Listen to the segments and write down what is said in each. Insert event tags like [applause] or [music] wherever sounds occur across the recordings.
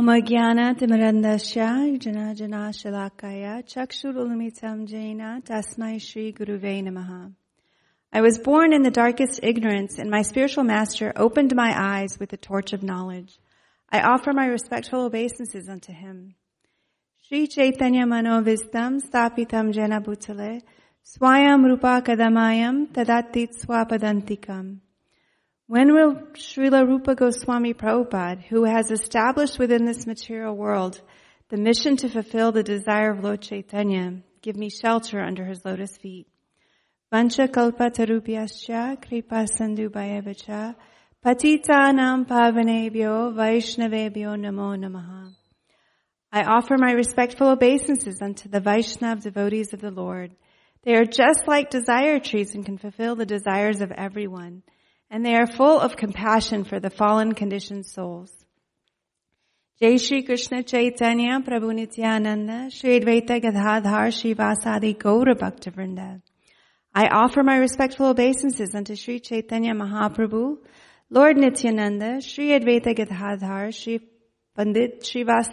Jana Shalakaya Jaina Guruve Namaha. I was born in the darkest ignorance and my spiritual master opened my eyes with the torch of knowledge. I offer my respectful obeisances unto him. Sri Chaitanya Manovistam Stapitam Jena Bhutale Swayam Rupa Kadamayam Tadatit Swapadantikam. When will Srila Rupa Goswami Prabhupada, who has established within this material world the mission to fulfill the desire of Lord Chaitanya, give me shelter under his lotus feet? Vancha kalpatarubhyascha kripa sandubhayavacha patitanam pavanebhyo vaishnavebhyo namo namaha. I offer my respectful obeisances unto the Vaishnav devotees of the Lord. They are just like desire trees and can fulfill the desires of everyone. And they are full of compassion for the fallen conditioned souls. Jai Shri Krishna Chaitanya Prabhu Nityananda Shri Advaita Gadadhar Shrivasadi Gaura Bhakta Vrinda. I offer my respectful obeisances unto Sri Chaitanya Mahaprabhu, Lord Nityananda, Sri Advaita Gadadhar, Sri Pandit Srivas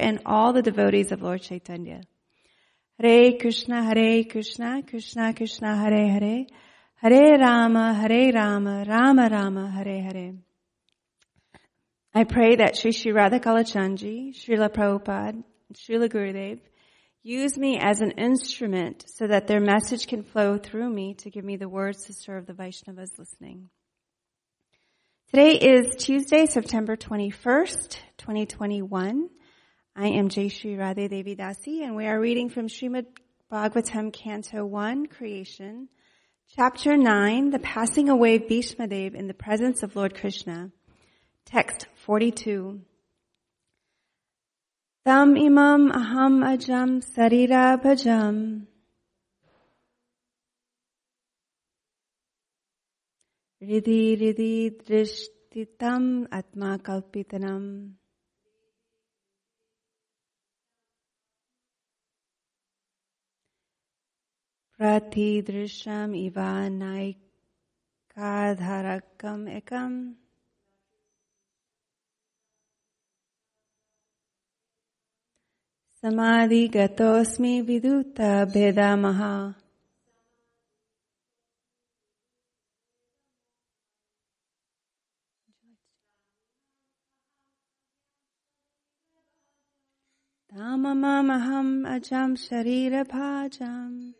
and all the devotees of Lord Chaitanya. Hare Krishna, Hare Krishna, Krishna Krishna, Hare Hare, Hare Rama, Hare Rama, Rama Rama, Hare Hare. I pray that Sri Sri Radha Kalachandji, Srila Prabhupada, Srila Gurudev, use me as an instrument so that their message can flow through me to give me the words to serve the Vaishnavas listening. Today is Tuesday, September 21st, 2021. I am Jai Shri Radhe Devi Dasi and we are reading from Srimad Bhagavatam Canto 1, Creation, Chapter 9, The Passing Away of Bhishmadev in the Presence of Lord Krishna. Text 42. Tam imam aham ajam sarira bhajam. Riddhi riddhi drishtitam atma kalpitanam. प्रतिदृशम Eva नायिकाधारकम एकम समाधि गतोस्मि विदुत भेदामः धाममहम् अजं शरीरभाजम्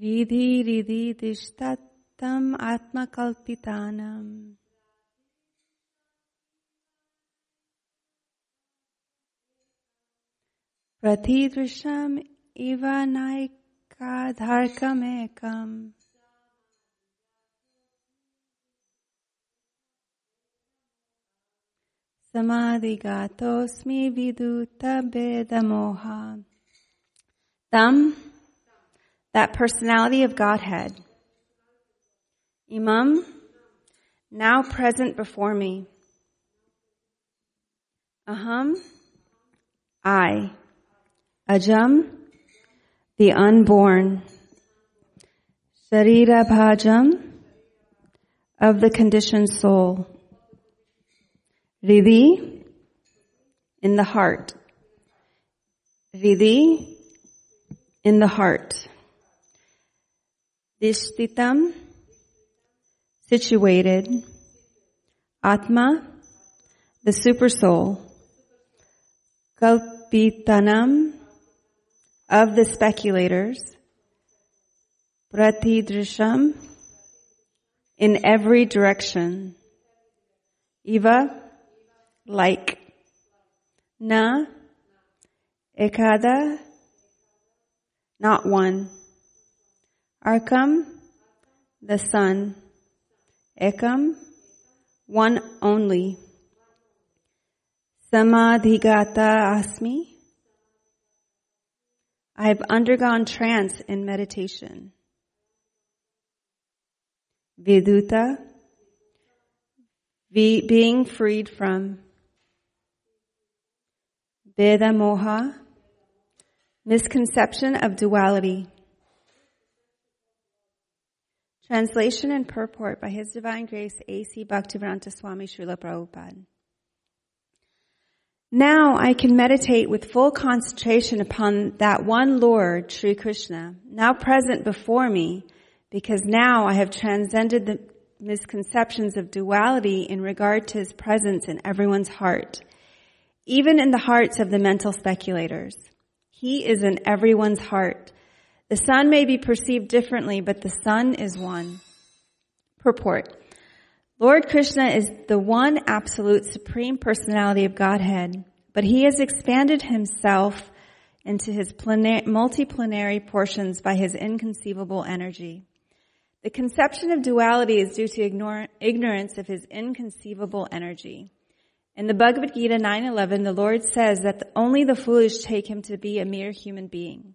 रिधि रिधि तिष्ठत्तम् आत्मकल्पितानाम्। प्रतिदृशम् इव नायिकाधार्कमेकम्। समाधिगातोऽस्मि विदुतभेदमोहा तम् that personality of Godhead. Imam, now present before me. Aham, I. Ajam, the unborn. Sarira Bhajam, of the conditioned soul. Riddhi, in the heart. Riddhi, in the heart. Dishtitam, situated. Atma, the super soul. Kalpitanam, of the speculators. Pratidrisham, in every direction. Eva, like. Na, ekada, not one. Arkam, the sun. Ekam, one only. Samadhigata asmi. I have undergone trance in meditation. Viduta, being freed from. Veda moha, misconception of duality. Translation and purport by His Divine Grace A.C. Bhaktivedanta Swami Srila Prabhupada. Now I can meditate with full concentration upon that one Lord, Sri Krishna, now present before me, because now I have transcended the misconceptions of duality in regard to His presence in everyone's heart, even in the hearts of the mental speculators. He is in everyone's heart. The sun may be perceived differently, but the sun is one. Purport. Lord Krishna is the one absolute supreme personality of Godhead, but he has expanded himself into his multiplanary portions by his inconceivable energy. The conception of duality is due to ignorance of his inconceivable energy. In the Bhagavad Gita 9.11, the Lord says that only the foolish take him to be a mere human being.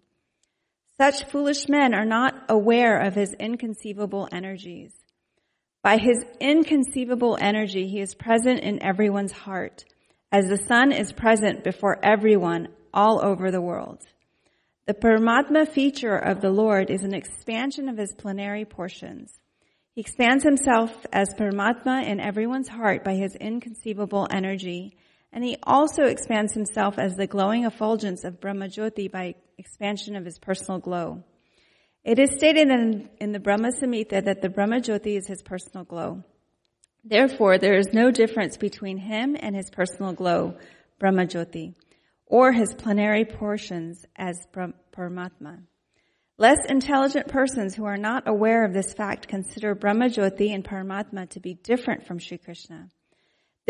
Such foolish men are not aware of his inconceivable energies. By his inconceivable energy, he is present in everyone's heart, as the sun is present before everyone all over the world. The Paramatma feature of the Lord is an expansion of his plenary portions. He expands himself as Paramatma in everyone's heart by his inconceivable energy, and he also expands himself as the glowing effulgence of Brahmajyoti by expansion of his personal glow. It is stated in, in the Brahma Samhita that the Brahmajyoti is his personal glow. Therefore, there is no difference between him and his personal glow, Brahmajyoti, or his plenary portions as Paramatma. Less intelligent persons who are not aware of this fact consider Brahmajyoti and Paramatma to be different from Sri Krishna.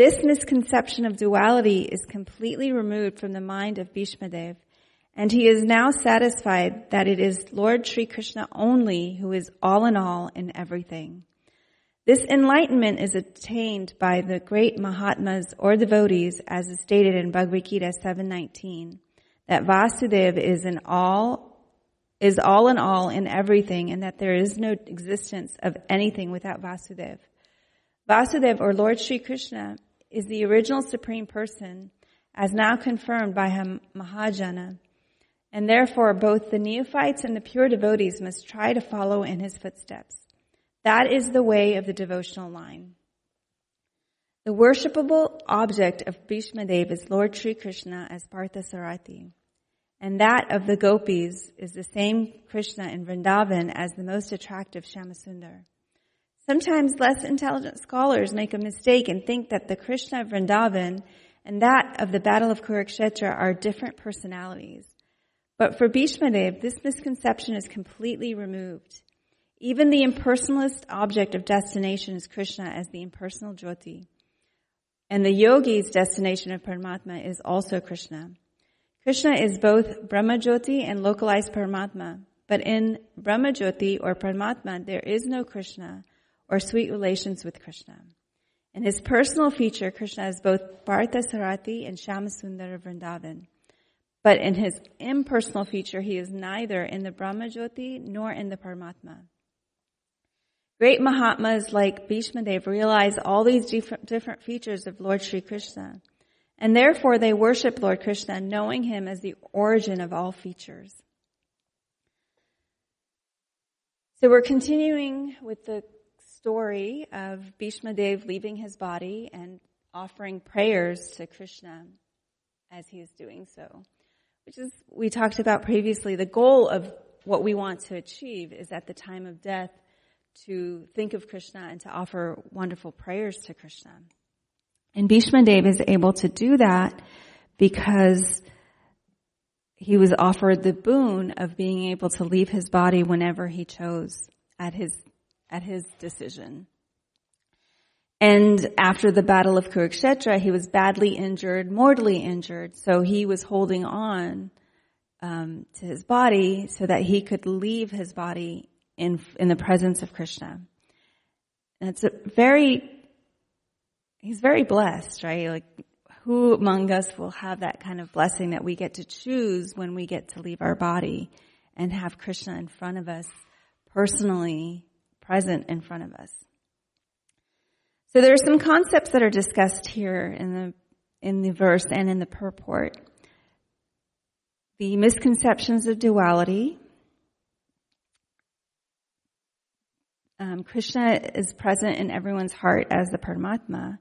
This misconception of duality is completely removed from the mind of Bhishmadev, and he is now satisfied that it is Lord Sri Krishna only who is all in all in everything. This enlightenment is attained by the great Mahatmas or devotees as is stated in Bhagavad Gita 719, that Vasudeva is in all, is all in all in everything and that there is no existence of anything without Vasudeva. Vasudeva or Lord Sri Krishna is the original supreme person as now confirmed by Mahajana and therefore both the neophytes and the pure devotees must try to follow in his footsteps. That is the way of the devotional line. The worshipable object of Bhishmadev is Lord Sri Krishna as Parthasarathi, and that of the gopis is the same Krishna in Vrindavan as the most attractive Shyamasundar. Sometimes less intelligent scholars make a mistake and think that the Krishna of Vrindavan and that of the Battle of Kurukshetra are different personalities. But for Bhishmadev, this misconception is completely removed. Even the impersonalist object of destination is Krishna as the impersonal Jyoti. And the yogi's destination of Paramatma is also Krishna. Krishna is both Brahma Jyoti and localized Paramatma. But in Brahma Jyoti or Paramatma, there is no Krishna or sweet relations with Krishna. In his personal feature, Krishna is both Partha Sarathi and Shyamasundara Vrindavan. But in his impersonal feature, he is neither in the Brahma Jyoti nor in the Paramatma. Great Mahatmas like Bhishmadev realize all these different, different features of Lord Sri Krishna. And therefore they worship Lord Krishna knowing him as the origin of all features. So we're continuing with the story of Bhishmadev leaving his body and offering prayers to Krishna as he is doing so which is, we talked about previously, the goal of what we want to achieve is at the time of death to think of Krishna and to offer wonderful prayers to Krishna. And Bhishma Dev is able to do that because he was offered the boon of being able to leave his body whenever he chose at his, at his decision. And after the Battle of Kurukshetra, he was badly injured, mortally injured, so he was holding on um, to his body so that he could leave his body in in the presence of Krishna. And it's a very he's very blessed, right? Like, who among us will have that kind of blessing that we get to choose when we get to leave our body and have Krishna in front of us, personally present in front of us? So there are some concepts that are discussed here in the in the verse and in the purport. The misconceptions of duality. Um, Krishna is present in everyone's heart as the Paramatma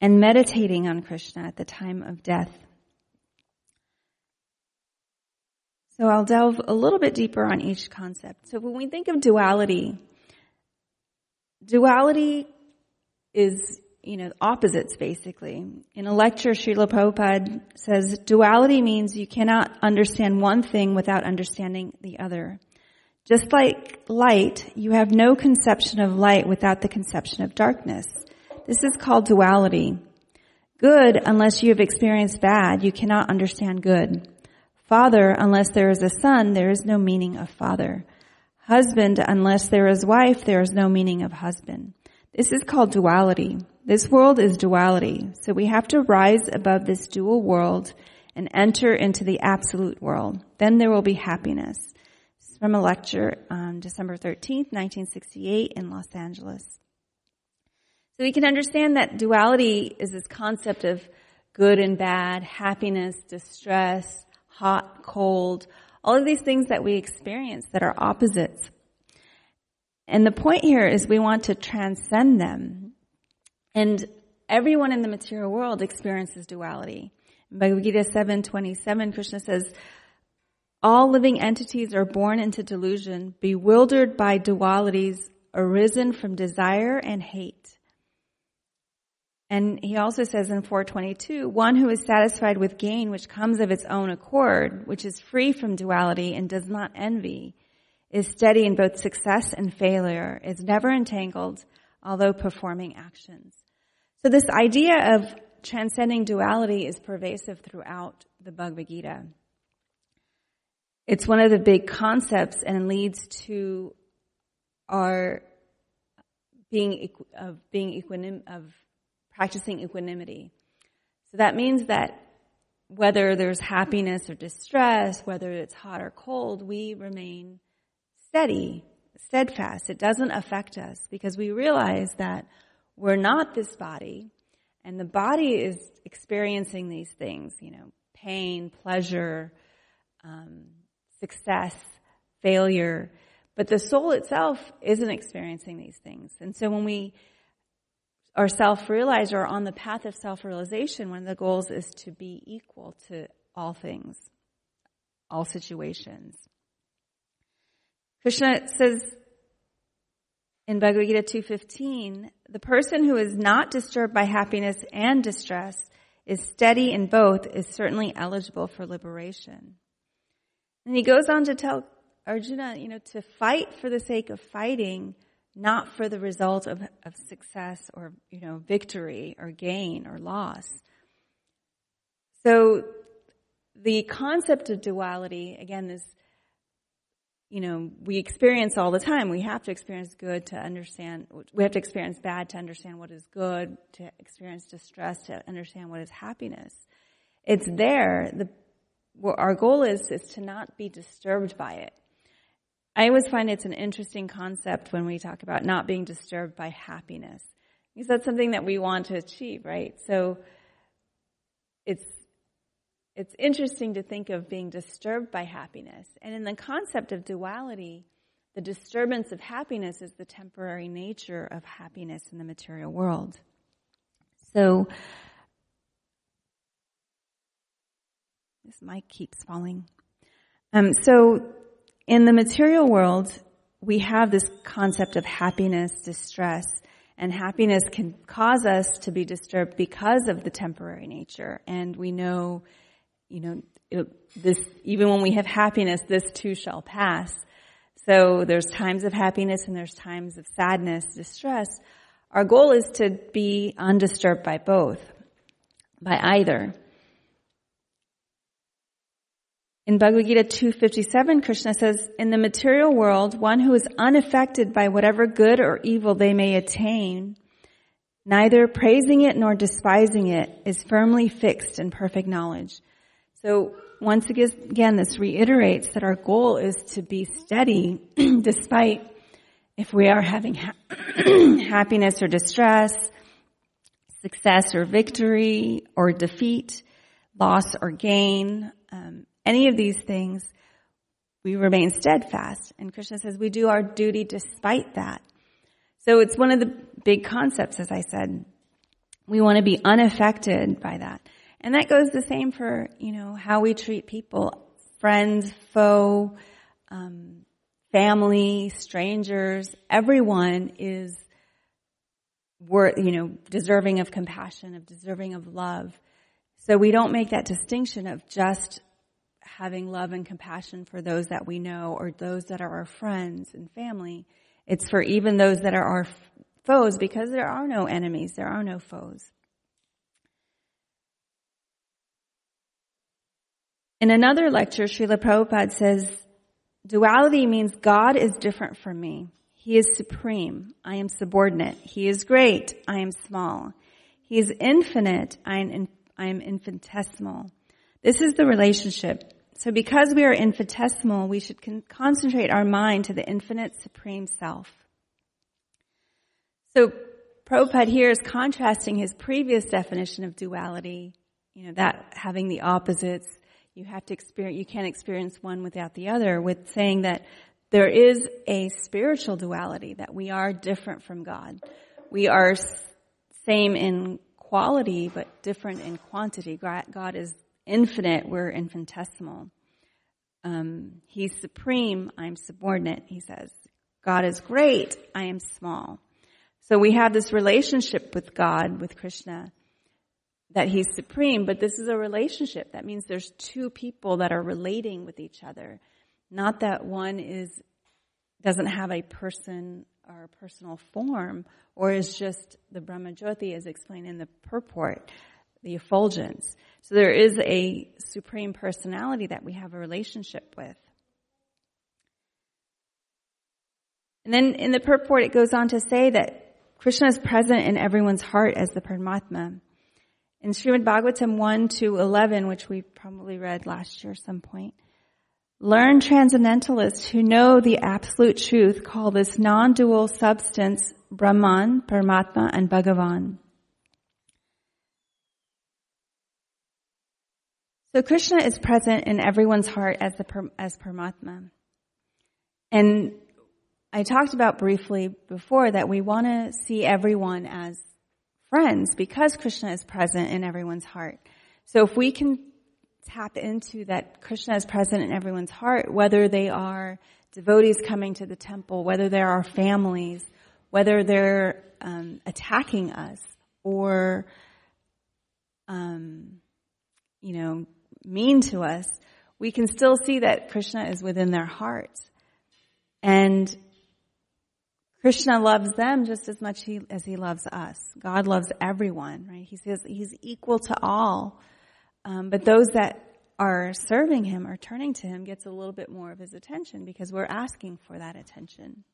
and meditating on Krishna at the time of death. So I'll delve a little bit deeper on each concept. So when we think of duality, duality is, you know, opposites basically. In a lecture, Srila Prabhupada says, duality means you cannot understand one thing without understanding the other. Just like light, you have no conception of light without the conception of darkness. This is called duality. Good, unless you have experienced bad, you cannot understand good. Father, unless there is a son, there is no meaning of father. Husband, unless there is wife, there is no meaning of husband. This is called duality. This world is duality. So we have to rise above this dual world and enter into the absolute world. Then there will be happiness. This is from a lecture on December 13th, 1968 in Los Angeles. So we can understand that duality is this concept of good and bad, happiness, distress, hot, cold, all of these things that we experience that are opposites. And the point here is we want to transcend them. And everyone in the material world experiences duality. In Bhagavad Gita 727, Krishna says, all living entities are born into delusion, bewildered by dualities arisen from desire and hate. And he also says in 422, one who is satisfied with gain which comes of its own accord, which is free from duality and does not envy, is steady in both success and failure, is never entangled, although performing actions. So this idea of transcending duality is pervasive throughout the Bhagavad Gita. It's one of the big concepts and leads to our being of being equinim of practicing equanimity. So that means that whether there's happiness or distress, whether it's hot or cold, we remain steady, steadfast. It doesn't affect us because we realize that we're not this body and the body is experiencing these things, you know, pain, pleasure, um, success, failure, but the soul itself isn't experiencing these things. And so when we are self-realized or on the path of self-realization, one of the goals is to be equal to all things, all situations. Krishna says in Bhagavad Gita 2.15, the person who is not disturbed by happiness and distress is steady in both is certainly eligible for liberation. And he goes on to tell Arjuna, you know, to fight for the sake of fighting not for the result of, of success or, you know, victory or gain or loss. So the concept of duality, again, is, you know, we experience all the time. We have to experience good to understand, we have to experience bad to understand what is good, to experience distress to understand what is happiness. It's there. The, our goal is, is to not be disturbed by it. I always find it's an interesting concept when we talk about not being disturbed by happiness. Because that's something that we want to achieve, right? So it's it's interesting to think of being disturbed by happiness. And in the concept of duality, the disturbance of happiness is the temporary nature of happiness in the material world. So this mic keeps falling. Um, so in the material world, we have this concept of happiness, distress, and happiness can cause us to be disturbed because of the temporary nature. And we know, you know, it, this, even when we have happiness, this too shall pass. So there's times of happiness and there's times of sadness, distress. Our goal is to be undisturbed by both, by either. In Bhagavad Gita 257, Krishna says, in the material world, one who is unaffected by whatever good or evil they may attain Neither praising it nor despising it is firmly fixed in perfect knowledge. So once again, this reiterates that our goal is to be steady [clears throat] despite if we are having ha- [clears throat] happiness or distress, success or victory or defeat, loss or gain, um, any of these things, we remain steadfast. And Krishna says we do our duty despite that. So it's one of the big concepts, as I said. We want to be unaffected by that. And that goes the same for, you know, how we treat people, friends, foe, um, family, strangers. Everyone is worth, you know, deserving of compassion, of deserving of love. So we don't make that distinction of just having love and compassion for those that we know or those that are our friends and family. It's for even those that are our foes because there are no enemies, there are no foes. In another lecture, Srila Prabhupada says, duality means God is different from me. He is supreme. I am subordinate. He is great. I am small. He is infinite. I am, I am infinitesimal. This is the relationship. So because we are infinitesimal, we should con- concentrate our mind to the infinite supreme self. So Prabhupada here is contrasting his previous definition of duality, you know, that having the opposites, you have to experience, you can't experience one without the other, with saying that there is a spiritual duality, that we are different from God. We are same in quality, but different in quantity. God is infinite, we're infinitesimal. Um, he's supreme, I'm subordinate, he says. God is great, I am small. So we have this relationship with God, with Krishna, that he's supreme, but this is a relationship. That means there's two people that are relating with each other. Not that one is, doesn't have a person or a personal form, or is just the Brahmajyoti as explained in the purport, the effulgence. So there is a supreme personality that we have a relationship with. And then in the purport, it goes on to say that Krishna is present in everyone's heart as the Paramatma. In Srimad Bhagavatam 1 to 11, which we probably read last year at some point, learned transcendentalists who know the absolute truth call this non-dual substance Brahman, Paramatma, and Bhagavan. So Krishna is present in everyone's heart as the as Paramatma. And I talked about briefly before that we want to see everyone as friends because Krishna is present in everyone's heart. So if we can tap into that Krishna is present in everyone's heart, whether they are devotees coming to the temple, whether they're our families, whether they're um, attacking us, or um, you know mean to us, we can still see that Krishna is within their hearts. And Krishna loves them just as much as he loves us. God loves everyone, right? He says he's equal to all. Um, but those that are serving him or turning to him gets a little bit more of his attention because we're asking for that attention.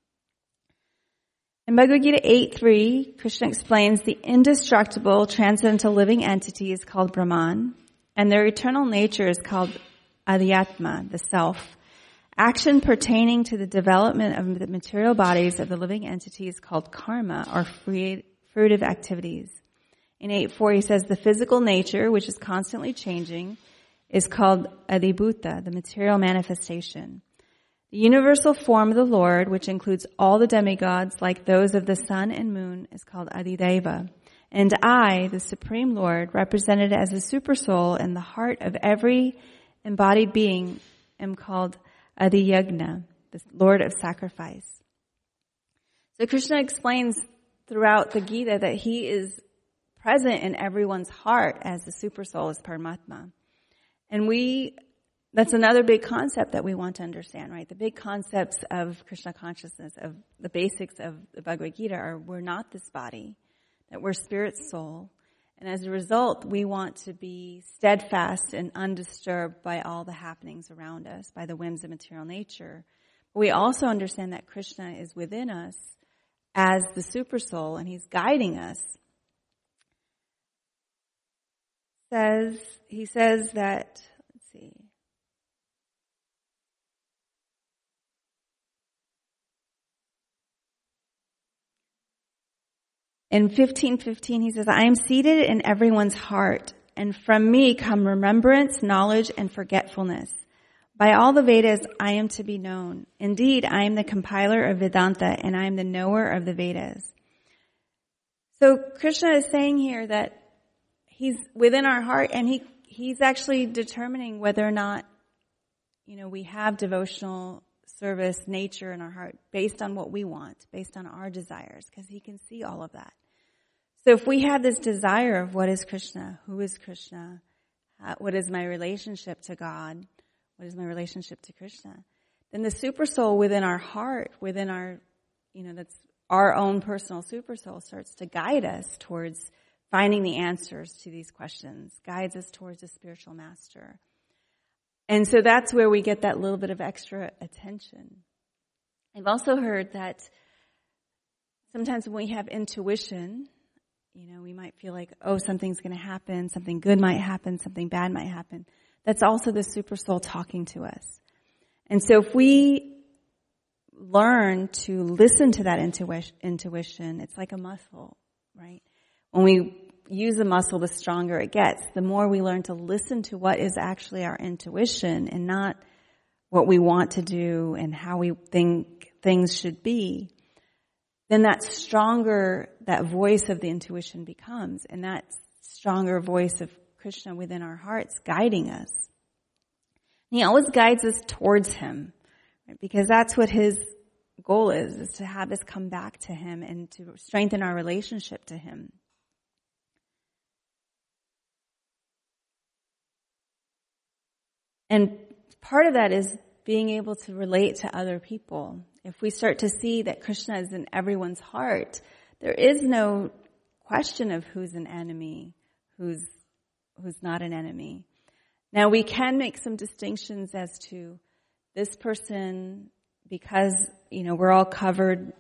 In Bhagavad Gita 8.3, Krishna explains the indestructible transcendental living entity is called Brahman, and their eternal nature is called adhyatma, the self. Action pertaining to the development of the material bodies of the living entity is called karma, or fruitive activities. In 8.4 he says the physical nature, which is constantly changing, is called adhibhuta, the material manifestation. The universal form of the Lord, which includes all the demigods like those of the sun and moon, is called Adideva. And I, the Supreme Lord, represented as a supersoul in the heart of every embodied being, am called Adiyagna, the Lord of sacrifice. So Krishna explains throughout the Gita that he is present in everyone's heart as the supersoul, as Paramatma. And we, that's another big concept that we want to understand, right? The big concepts of Krishna consciousness, of the basics of the Bhagavad Gita are we're not this body that we're spirit soul. And as a result, we want to be steadfast and undisturbed by all the happenings around us, by the whims of material nature. But we also understand that Krishna is within us as the super soul and he's guiding us. Says, he says that In 1515, he says, I am seated in everyone's heart, and from me come remembrance, knowledge, and forgetfulness. By all the Vedas, I am to be known. Indeed, I am the compiler of Vedanta, and I am the knower of the Vedas. So Krishna is saying here that he's within our heart and he, he's actually determining whether or not, you know, we have devotional service nature in our heart based on what we want, based on our desires, because he can see all of that. So if we have this desire of what is Krishna, who is Krishna, uh, what is my relationship to God, what is my relationship to Krishna, then the super soul within our heart, within our, you know, that's our own personal super soul starts to guide us towards finding the answers to these questions, guides us towards a spiritual master. And so that's where we get that little bit of extra attention. I've also heard that sometimes when we have intuition, you know, we might feel like, oh, something's going to happen, something good might happen, something bad might happen. That's also the super soul talking to us. And so if we learn to listen to that intuition, it's like a muscle, right? When we use a muscle, the stronger it gets. The more we learn to listen to what is actually our intuition and not what we want to do and how we think things should be, then that stronger that voice of the intuition becomes, and that stronger voice of Krishna within our hearts guiding us. he always guides us towards Him, right? because that's what His goal is, is to have us come back to Him and to strengthen our relationship to Him. And part of that is being able to relate to other people. If we start to see that Krishna is in everyone's heart, there is no question of who's an enemy, who's, who's not an enemy. Now we can make some distinctions as to this person, because, you know, we're all covered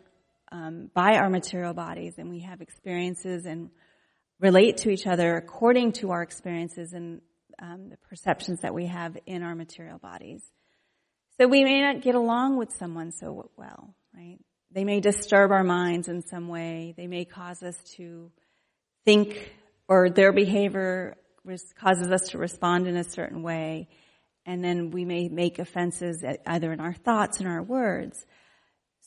um, by our material bodies and we have experiences and relate to each other according to our experiences and um, the perceptions that we have in our material bodies. So we may not get along with someone so well, right? They may disturb our minds in some way. They may cause us to think, or their behavior causes us to respond in a certain way. And then we may make offenses either in our thoughts and our words.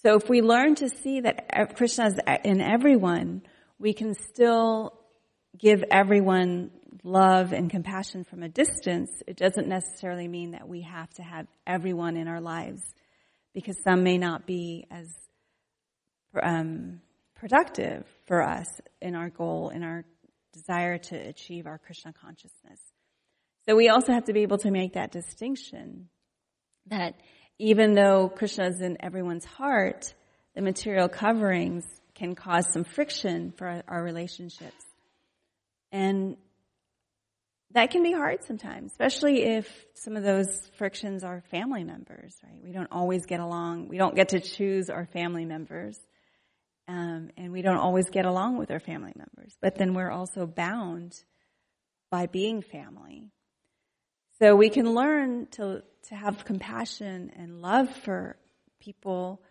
So if we learn to see that Krishna is in everyone, we can still give everyone love and compassion from a distance, it doesn't necessarily mean that we have to have everyone in our lives because some may not be as um, productive for us in our goal, in our desire to achieve our Krishna consciousness. So we also have to be able to make that distinction that even though Krishna is in everyone's heart, the material coverings can cause some friction for our, our relationships. And that can be hard sometimes, especially if some of those frictions are family members, right? We don't always get along. We don't get to choose our family members. Um, and we don't always get along with our family members. But then we're also bound by being family. So we can learn to, to have compassion and love for people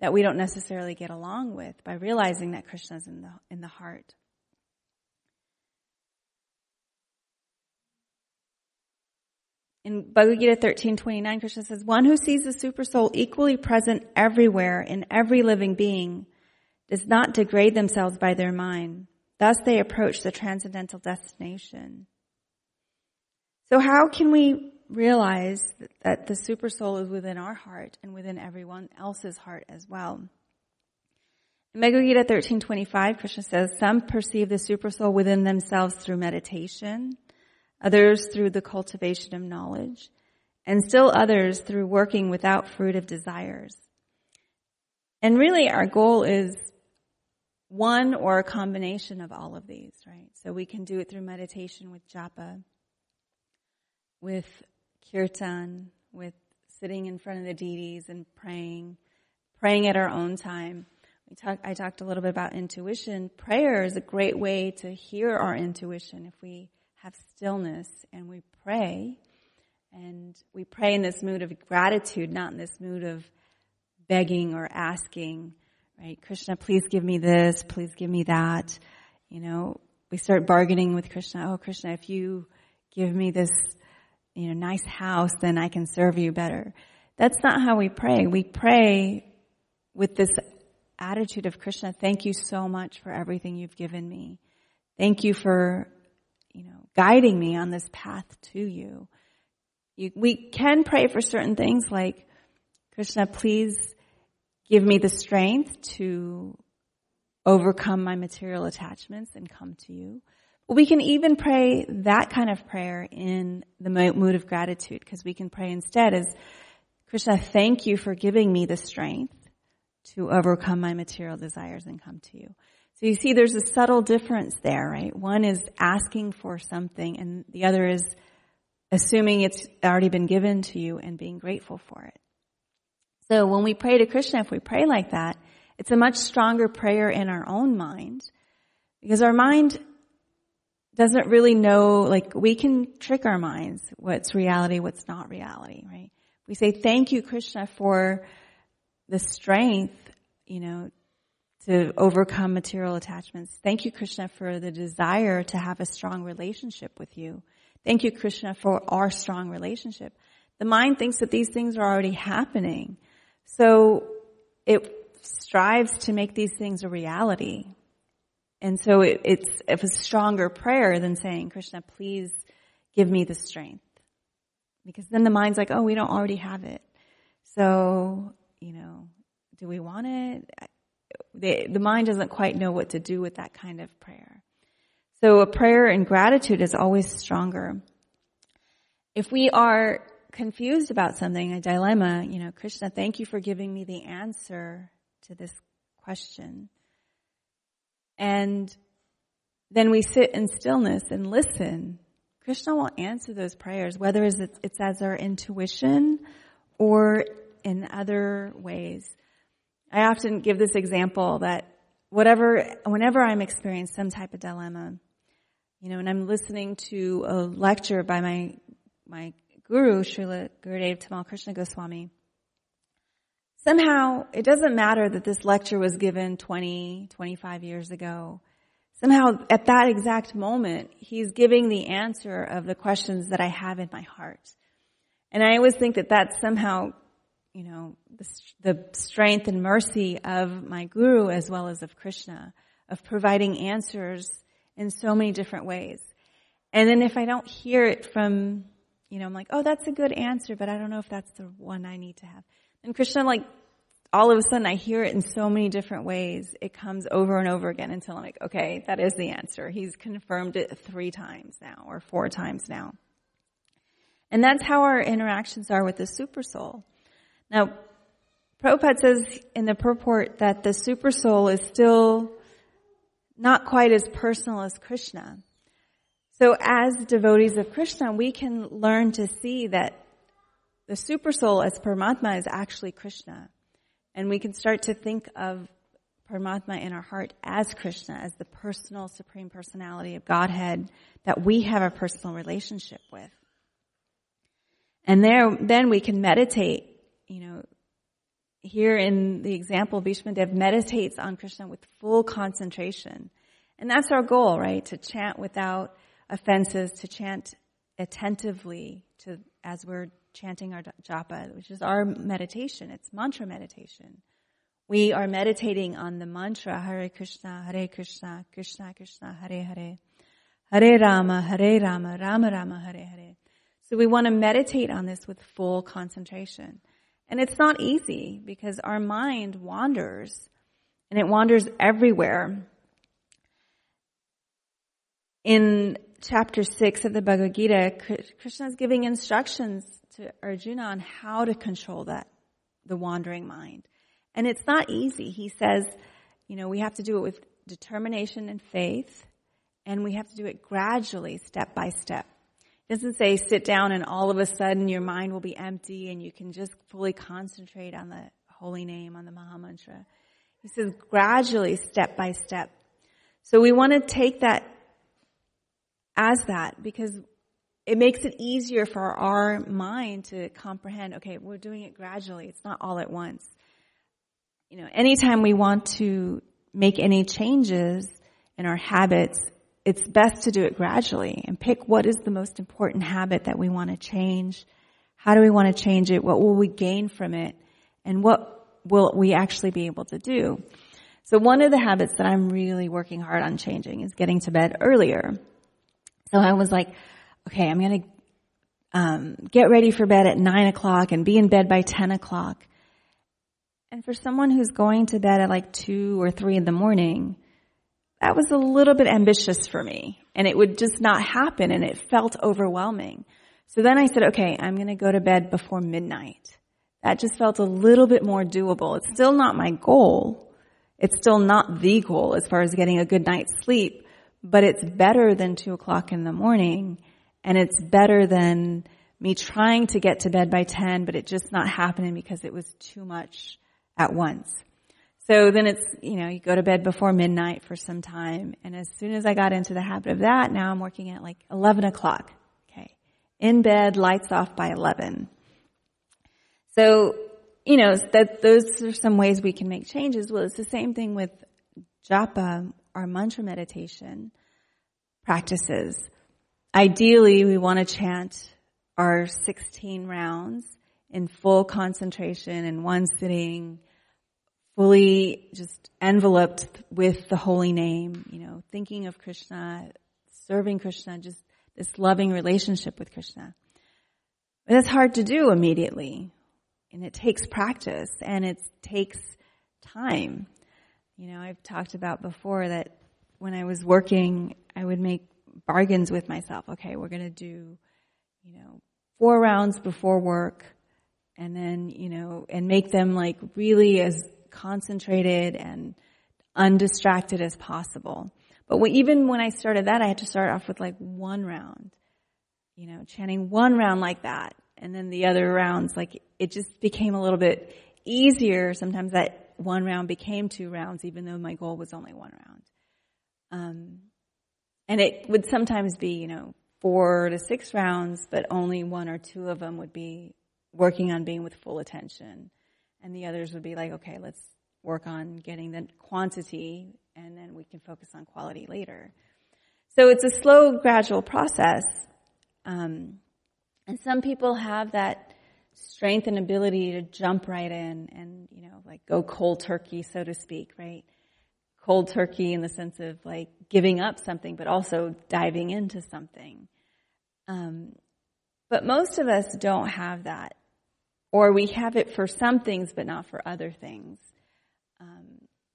that we don't necessarily get along with by realizing that Krishna is in the, in the heart. In Bhagavad Gita 13:29, Krishna says, "One who sees the super soul equally present everywhere in every living being does not degrade themselves by their mind. Thus they approach the transcendental destination." So how can we realize that the super soul is within our heart and within everyone else's heart as well? In Bhagavad Gita 13:25, Krishna says, "Some perceive the super soul within themselves through meditation." others through the cultivation of knowledge, and still others through working without fruit of desires. And really our goal is one or a combination of all of these, right? So we can do it through meditation with japa, with kirtan, with sitting in front of the deities and praying, praying at our own time. We talk, I talked a little bit about intuition. Prayer is a great way to hear our intuition if we have stillness and we pray, and we pray in this mood of gratitude, not in this mood of begging or asking, right? Krishna, please give me this, please give me that. You know, we start bargaining with Krishna. Oh, Krishna, if you give me this, you know, nice house, then I can serve you better. That's not how we pray. We pray with this attitude of Krishna, thank you so much for everything you've given me. Thank you for, you know, guiding me on this path to you. you. We can pray for certain things like, Krishna, please give me the strength to overcome my material attachments and come to you. We can even pray that kind of prayer in the mood of gratitude because we can pray instead as, Krishna, thank you for giving me the strength to overcome my material desires and come to you. So you see there's a subtle difference there, right? One is asking for something and the other is assuming it's already been given to you and being grateful for it. So when we pray to Krishna, if we pray like that, it's a much stronger prayer in our own mind because our mind doesn't really know, like we can trick our minds what's reality, what's not reality, right? We say, thank you, Krishna, for the strength, you know, to overcome material attachments. Thank you, Krishna, for the desire to have a strong relationship with you. Thank you, Krishna, for our strong relationship. The mind thinks that these things are already happening. So it strives to make these things a reality. And so it, it's, it's a stronger prayer than saying, Krishna, please give me the strength. Because then the mind's like, oh, we don't already have it. So you know, do we want it? The, the mind doesn't quite know what to do with that kind of prayer. So a prayer in gratitude is always stronger. If we are confused about something, a dilemma, you know, Krishna, thank you for giving me the answer to this question. And then we sit in stillness and listen. Krishna will answer those prayers, whether it's as our intuition or in other ways. I often give this example that whatever, whenever I'm experiencing some type of dilemma, you know, and I'm listening to a lecture by my, my guru, Srila Gurudev Tamal Krishna Goswami, somehow it doesn't matter that this lecture was given 20, 25 years ago. Somehow at that exact moment, he's giving the answer of the questions that I have in my heart. And I always think that that's somehow you know, the, the strength and mercy of my guru as well as of Krishna, of providing answers in so many different ways. And then if I don't hear it from, you know, I'm like, oh, that's a good answer, but I don't know if that's the one I need to have. And Krishna, like, all of a sudden I hear it in so many different ways. It comes over and over again until I'm like, okay, that is the answer. He's confirmed it three times now or four times now. And that's how our interactions are with the super soul. Now, Prabhupada says in the purport that the super soul is still not quite as personal as Krishna. So as devotees of Krishna, we can learn to see that the supersoul as Paramatma is actually Krishna. And we can start to think of Paramatma in our heart as Krishna, as the personal supreme personality of Godhead that we have a personal relationship with. And there, then we can meditate you know, here in the example, Bhishmadev meditates on Krishna with full concentration. And that's our goal, right? To chant without offenses, to chant attentively to, as we're chanting our japa, which is our meditation. It's mantra meditation. We are meditating on the mantra Hare Krishna, Hare Krishna, Krishna Krishna, Hare Hare, Hare Rama, Hare Rama, Rama Rama, Hare Hare. So we want to meditate on this with full concentration. And it's not easy because our mind wanders and it wanders everywhere. In chapter 6 of the Bhagavad Gita, Krishna is giving instructions to Arjuna on how to control that, the wandering mind. And it's not easy. He says, you know, we have to do it with determination and faith, and we have to do it gradually, step by step. It doesn't say sit down and all of a sudden your mind will be empty and you can just fully concentrate on the holy name, on the Maha Mantra. He says gradually, step by step. So we want to take that as that because it makes it easier for our mind to comprehend, okay, we're doing it gradually. It's not all at once. You know, anytime we want to make any changes in our habits, it's best to do it gradually and pick what is the most important habit that we want to change. How do we want to change it? What will we gain from it? And what will we actually be able to do? So one of the habits that I'm really working hard on changing is getting to bed earlier. So I was like, okay, I'm going to um, get ready for bed at nine o'clock and be in bed by ten o'clock. And for someone who's going to bed at like two or three in the morning, that was a little bit ambitious for me, and it would just not happen, and it felt overwhelming. So then I said, okay, I'm going to go to bed before midnight. That just felt a little bit more doable. It's still not my goal. It's still not the goal as far as getting a good night's sleep, but it's better than two o'clock in the morning and it's better than me trying to get to bed by 10, but it just not happening because it was too much at once. So then it's, you know, you go to bed before midnight for some time. And as soon as I got into the habit of that, now I'm working at like 11 o'clock. Okay. In bed, lights off by 11. So, you know, that those are some ways we can make changes. Well, it's the same thing with japa, our mantra meditation practices. Ideally, we want to chant our 16 rounds in full concentration in one sitting, fully just enveloped with the holy name, you know, thinking of Krishna, serving Krishna, just this loving relationship with Krishna. But that's hard to do immediately. And it takes practice and it takes time. You know, I've talked about before that when I was working, I would make bargains with myself. Okay, we're going to do, you know, four rounds before work and then, you know, and make them like really as concentrated and undistracted as possible. But even when I started that, I had to start off with like one round, you know, chanting one round like that. And then the other rounds, like it just became a little bit easier. Sometimes that one round became two rounds, even though my goal was only one round. Um, and it would sometimes be, you know, four to six rounds, but only one or two of them would be working on being with full attention. And the others would be like, okay, let's work on getting the quantity and then we can focus on quality later. So it's a slow, gradual process. Um, and some people have that strength and ability to jump right in and, you know, like go cold turkey, so to speak, right? cold turkey in the sense of like giving up something, but also diving into something. Um, but most of us don't have that. Or we have it for some things, but not for other things. Um,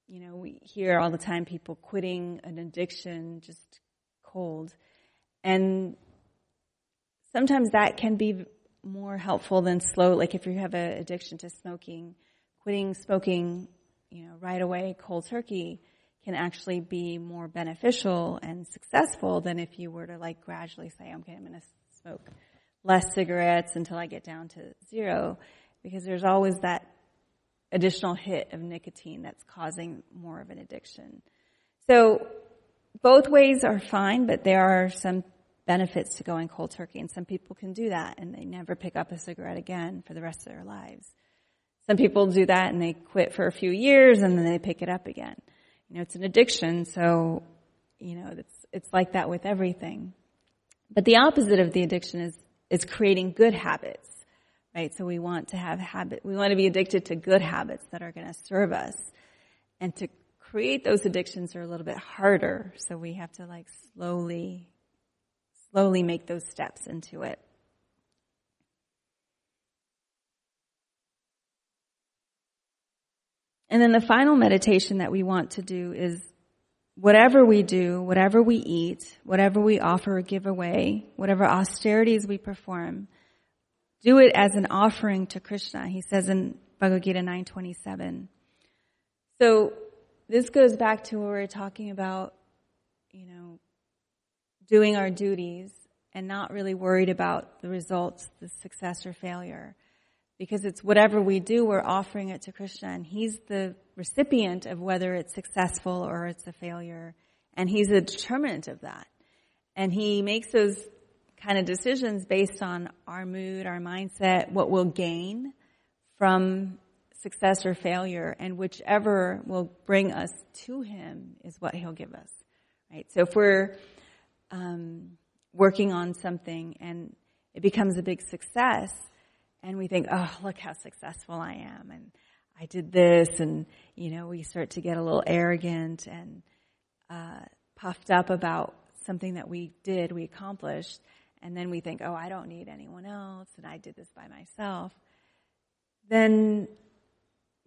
you know, we hear all the time people quitting an addiction just cold. And sometimes that can be more helpful than slow. Like if you have an addiction to smoking, quitting smoking, you know, right away, cold turkey, can actually be more beneficial and successful than if you were to like gradually say, okay, I'm going to smoke less cigarettes until I get down to zero, because there's always that additional hit of nicotine that's causing more of an addiction. So both ways are fine, but there are some benefits to going cold turkey, and some people can do that and they never pick up a cigarette again for the rest of their lives. Some people do that and they quit for a few years and then they pick it up again. You know, it's an addiction, so, you know, it's, it's like that with everything. But the opposite of the addiction is, is creating good habits, right? So we want to have habit, we want to be addicted to good habits that are going to serve us. And to create those addictions are a little bit harder, so we have to like slowly, slowly make those steps into it. And then the final meditation that we want to do is whatever we do, whatever we eat, whatever we offer or give away, whatever austerities we perform, do it as an offering to Krishna. He says in Bhagavad Gita 927. So this goes back to what we were talking about, you know, doing our duties and not really worried about the results, the success or failure because it's whatever we do, we're offering it to Krishna, and He's the recipient of whether it's successful or it's a failure, and He's the determinant of that. And he makes those kind of decisions based on our mood, our mindset, what we'll gain from success or failure, and whichever will bring us to him is what he'll give us. Right? So if we're um, working on something and it becomes a big success, and we think, oh, look how successful I am, and I did this, and you know, we start to get a little arrogant and uh, puffed up about something that we did, we accomplished, and then we think, oh, I don't need anyone else, and I did this by myself. Then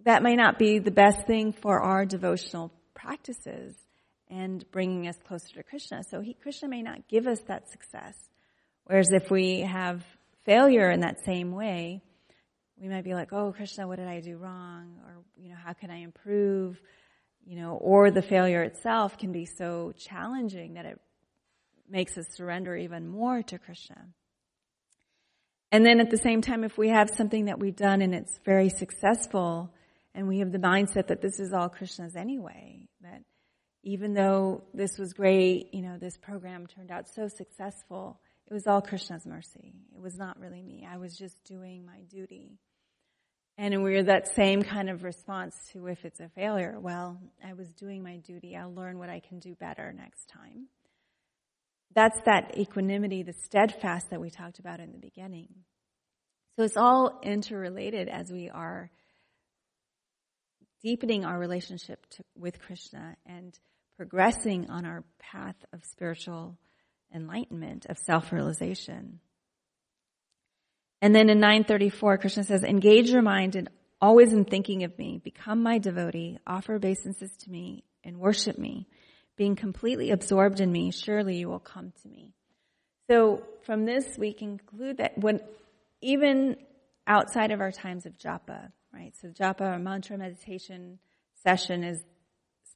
that may not be the best thing for our devotional practices and bringing us closer to Krishna. So he, Krishna may not give us that success. Whereas if we have failure in that same way, we might be like, oh, Krishna, what did I do wrong? Or, you know, how can I improve? You know, or the failure itself can be so challenging that it makes us surrender even more to Krishna. And then at the same time, if we have something that we've done and it's very successful, and we have the mindset that this is all Krishna's anyway, that even though this was great, you know, this program turned out so successful, it was all Krishna's mercy. It was not really me. I was just doing my duty. And we're that same kind of response to if it's a failure. Well, I was doing my duty. I'll learn what I can do better next time. That's that equanimity, the steadfast that we talked about in the beginning. So it's all interrelated as we are deepening our relationship to, with Krishna and progressing on our path of spiritual enlightenment, of self-realization. And then in 934, Krishna says, engage your mind in always in thinking of me, become my devotee, offer obeisances to me, and worship me. Being completely absorbed in me, surely you will come to me. So from this, we conclude that when, even outside of our times of japa, right? So japa or mantra meditation session is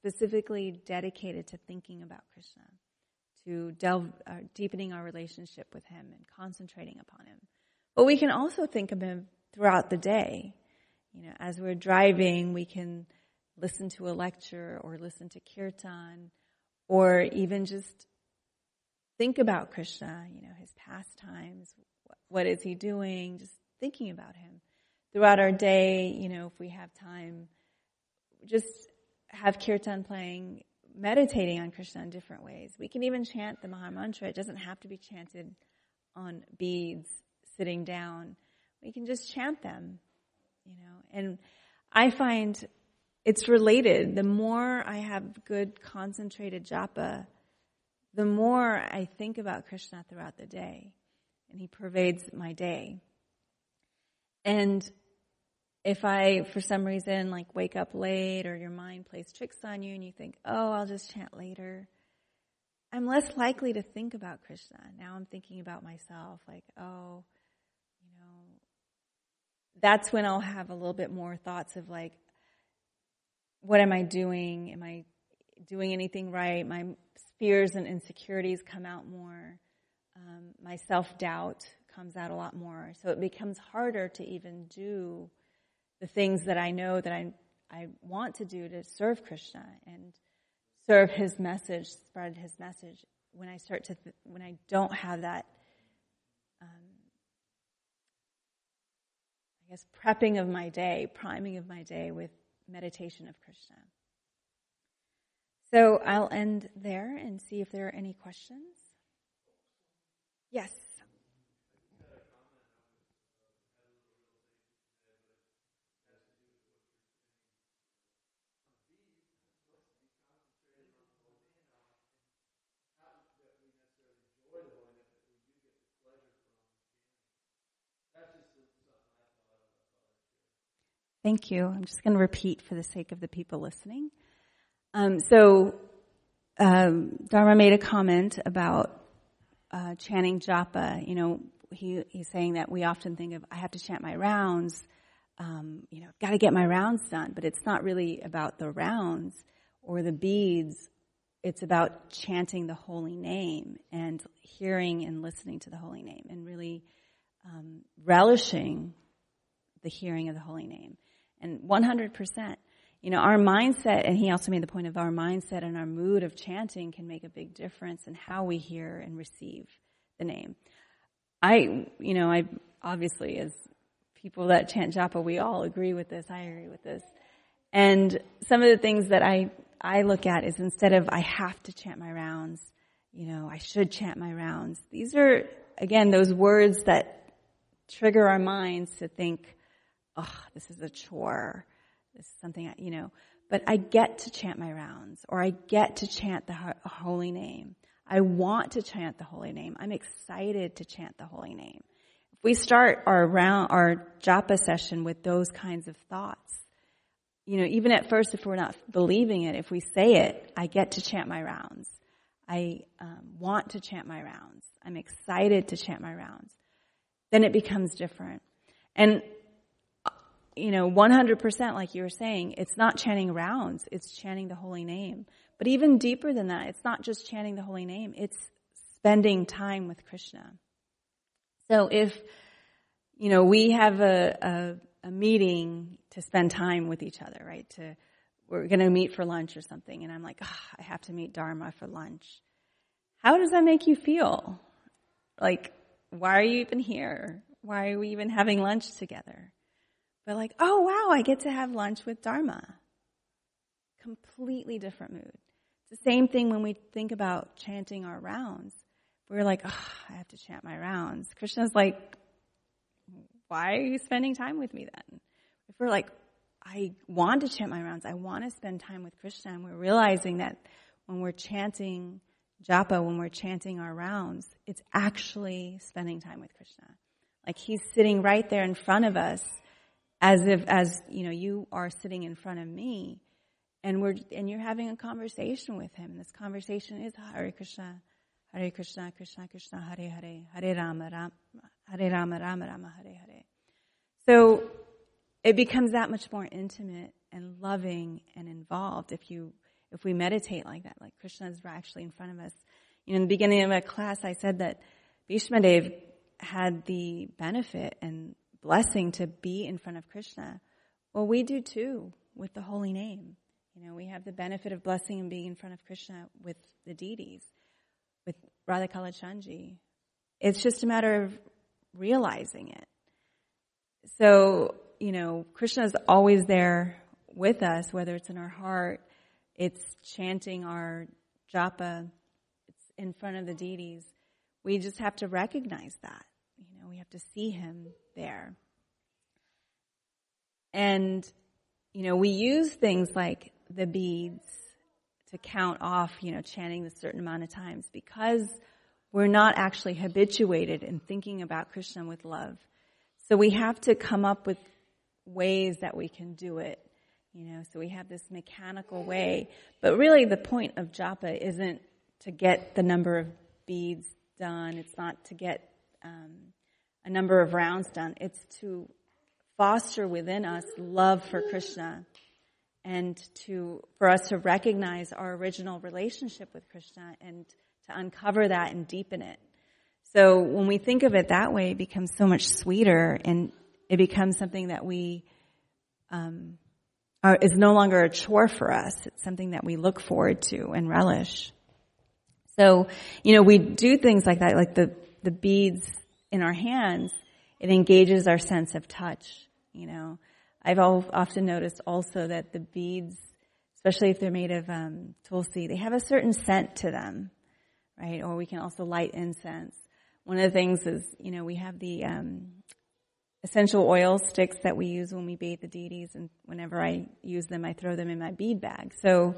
specifically dedicated to thinking about Krishna, to delve, uh, deepening our relationship with Him and concentrating upon Him. But we can also think of Him throughout the day. You know, as we're driving, we can listen to a lecture or listen to kirtan or even just think about Krishna, you know, his pastimes, what is he doing, just thinking about him throughout our day, you know, if we have time, just have kirtan playing, meditating on Krishna in different ways. We can even chant the Maha Mantra. It doesn't have to be chanted on beads, sitting down. We can just chant them, you know. And I find it's related. The more I have good concentrated japa, the more I think about Krishna throughout the day. And he pervades my day. And if I, for some reason, like wake up late or your mind plays tricks on you and you think, oh, I'll just chant later, I'm less likely to think about Krishna. Now I'm thinking about myself, like, oh, you know, that's when I'll have a little bit more thoughts of like, what am I doing? Am I doing anything right? My fears and insecurities come out more. Um, my self doubt comes out a lot more. So it becomes harder to even do the things that I know that I, I want to do to serve Krishna and serve his message, spread his message. When I start to, th- when I don't have that, um, I guess, prepping of my day, priming of my day with meditation of Krishna. So I'll end there and see if there are any questions. Yes. Thank you. I'm just going to repeat for the sake of the people listening. Um, so, um, Dharma made a comment about uh, chanting japa. You know, he, he's saying that we often think of, I have to chant my rounds. Um, you know, got to get my rounds done. But it's not really about the rounds or the beads. It's about chanting the holy name and hearing and listening to the holy name and really um, relishing the hearing of the holy name and 100%. you know, our mindset, and he also made the point of our mindset and our mood of chanting can make a big difference in how we hear and receive the name. I, you know, I obviously as people that chant japa, we all agree with this. I agree with this. And some of the things that I, I look at is instead of I have to chant my rounds, you know, I should chant my rounds. These are, again, those words that trigger our minds to think, oh, this is a chore. This is something, you know, but I get to chant my rounds or I get to chant the holy name. I want to chant the holy name. I'm excited to chant the holy name. If we start our round, our japa session with those kinds of thoughts, you know, even at first, if we're not believing it, if we say it, I get to chant my rounds. I um, want to chant my rounds. I'm excited to chant my rounds. Then it becomes different. And, you know, 100%, like you were saying, it's not chanting rounds, it's chanting the holy name. But even deeper than that, it's not just chanting the holy name, it's spending time with Krishna. So if, you know, we have a, a, a meeting to spend time with each other, right? To, we're going to meet for lunch or something, and I'm like, oh, I have to meet Dharma for lunch. How does that make you feel? Like, why are you even here? Why are we even having lunch together? But like, oh wow, I get to have lunch with Dharma. Completely different mood. It's the same thing when we think about chanting our rounds. We're like, oh, I have to chant my rounds. Krishna's like, why are you spending time with me then? If we're like, I want to chant my rounds, I want to spend time with Krishna, and we're realizing that when we're chanting japa, when we're chanting our rounds, it's actually spending time with Krishna. Like he's sitting right there in front of us as if, as, you know, you are sitting in front of me and we're, and you're having a conversation with him. and This conversation is Hare Krishna, Hare Krishna, Krishna Krishna, Hare Hare, Hare Rama, Rama Hare Rama, Rama Rama, Hare Hare. So it becomes that much more intimate and loving and involved if you if we meditate like that, like Krishna is actually in front of us. You know, in the beginning of my class, I said that Bhishmadev had the benefit and blessing to be in front of Krishna. Well, we do too with the holy name. You know, we have the benefit of blessing and being in front of Krishna with the deities, with Radha Kalachandji. It's just a matter of realizing it. So, you know, Krishna is always there with us, whether it's in our heart it's chanting our japa. It's in front of the deities. We just have to recognize that. Know, we have to see him there. And, you know, we use things like the beads to count off, you know, chanting a certain amount of times because we're not actually habituated in thinking about Krishna with love. So we have to come up with ways that we can do it you know, so we have this mechanical way. But really the point of japa isn't to get the number of beads done. It's not to get um, a number of rounds done. It's to foster within us love for Krishna and to, for us to recognize our original relationship with Krishna and to uncover that and deepen it. So when we think of it that way, it becomes so much sweeter and it becomes something that we, um, uh, is no longer a chore for us. It's something that we look forward to and relish. So, you know, we do things like that, like the, the beads in our hands, it engages our sense of touch, you know. I've often noticed also that the beads, especially if they're made of um, tulsi, they have a certain scent to them, right? Or we can also light incense. One of the things is, you know, we have the um, essential oil sticks that we use when we bathe the deities, and whenever I use them, I throw them in my bead bag. So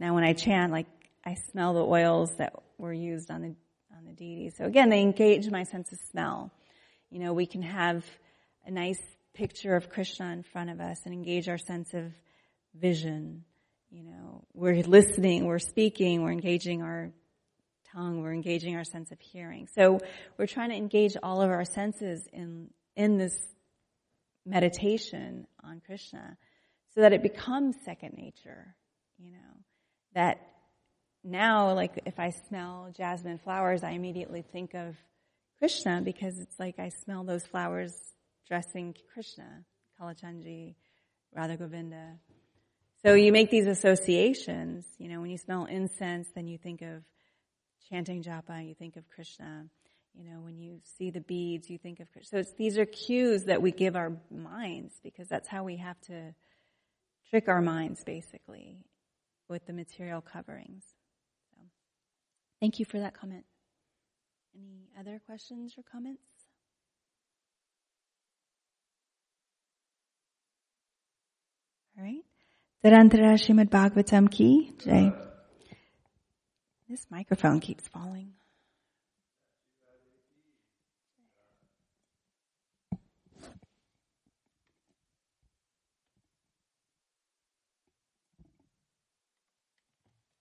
now when I chant, like I smell the oils that were used on the deities. So again, they engage my sense of smell. You know, we can have a nice picture of Krishna in front of us and engage our sense of vision. You know, we're listening, we're speaking, we're engaging our tongue, we're engaging our sense of hearing. So we're trying to engage all of our senses in in this meditation on Krishna so that it becomes second nature, you know, that now, like, if I smell jasmine flowers, I immediately think of Krishna because it's like I smell those flowers dressing Krishna, Kalachandji, Radha Govinda. So you make these associations, you know, when you smell incense, then you think of chanting japa, you think of Krishna. You know, when you see the beads, you think of Krishna. So these are cues that we give our minds because that's how we have to trick our minds basically with the material coverings. Thank you for that comment. Any other questions or comments? All right. Bhagavatam ki jai. This microphone keeps falling.